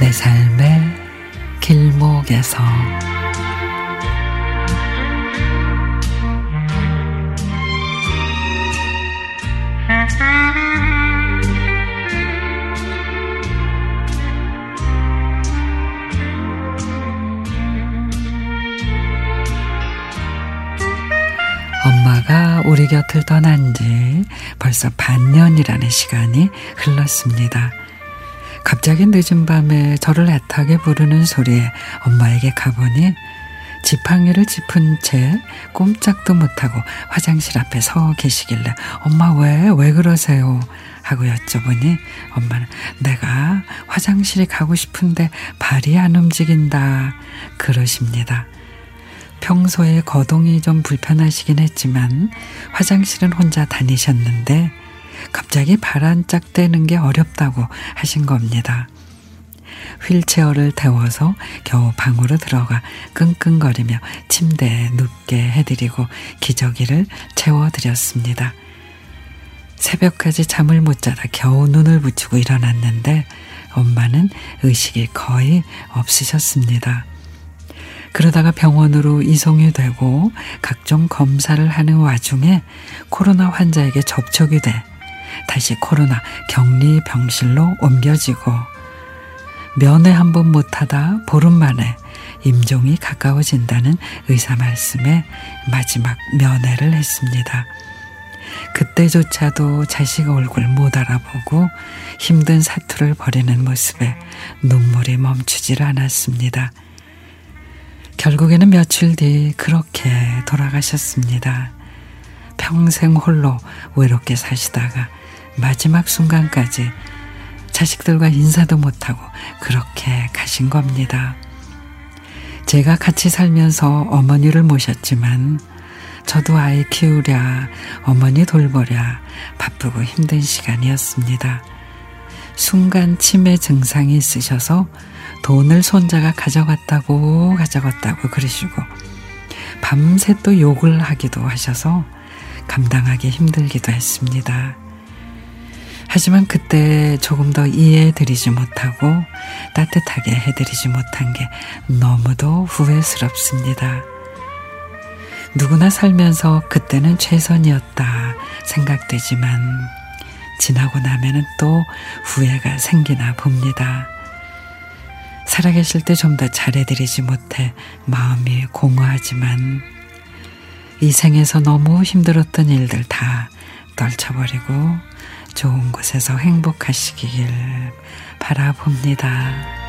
내 삶의 길목에서 엄마가 우리 곁을 떠난 지 벌써 반년이라는 시간이 흘렀습니다. 갑자기 늦은 밤에 저를 애타게 부르는 소리에 엄마에게 가보니 지팡이를 짚은 채 꼼짝도 못하고 화장실 앞에 서 계시길래 엄마 왜, 왜 그러세요? 하고 여쭤보니 엄마는 내가 화장실에 가고 싶은데 발이 안 움직인다. 그러십니다. 평소에 거동이 좀 불편하시긴 했지만 화장실은 혼자 다니셨는데 갑자기 떼는 게 어렵다고 하신 겁니다. 휠체어를 태워서 겨우 방으로 들어가 끙끙거리며 침대에 눕게 해드리고 기저귀를 채워드렸습니다. 새벽까지 잠을 못 자다 겨우 눈을 붙이고 일어났는데 엄마는 의식이 거의 없으셨습니다. 그러다가 병원으로 이송이 되고 각종 검사를 하는 와중에 코로나 환자에게 접촉이 돼 다시 코로나 격리 병실로 옮겨지고 면회 한 번 못하다 보름 만에 임종이 가까워진다는 의사 말씀에 마지막 면회를 했습니다. 그때조차도 자식 얼굴 못 알아보고 힘든 사투를 벌이는 모습에 눈물이 멈추질 않았습니다. 결국에는 며칠 뒤 그렇게 돌아가셨습니다. 평생 홀로 외롭게 사시다가 마지막 순간까지 자식들과 인사도 못하고 그렇게 가신 겁니다. 제가 같이 살면서 어머니를 모셨지만 저도 아이 키우랴, 어머니 돌보랴 바쁘고 힘든 시간이었습니다. 순간 치매 증상이 있으셔서 돈을 손자가 가져갔다고 가져갔다고 그러시고 밤새 또 욕을 하기도 하셔서 감당하기 힘들기도 했습니다. 하지만 그때 조금 더 이해해드리지 못하고 따뜻하게 해드리지 못한 게 너무도 후회스럽습니다. 누구나 살면서 그때는 최선이었다 생각되지만 지나고 나면은 또 후회가 생기나 봅니다. 살아계실 때 좀 더 잘해드리지 못해 마음이 공허하지만 이 생에서 너무 힘들었던 일들 다 떨쳐버리고 좋은 곳에서 행복하시길 바라봅니다.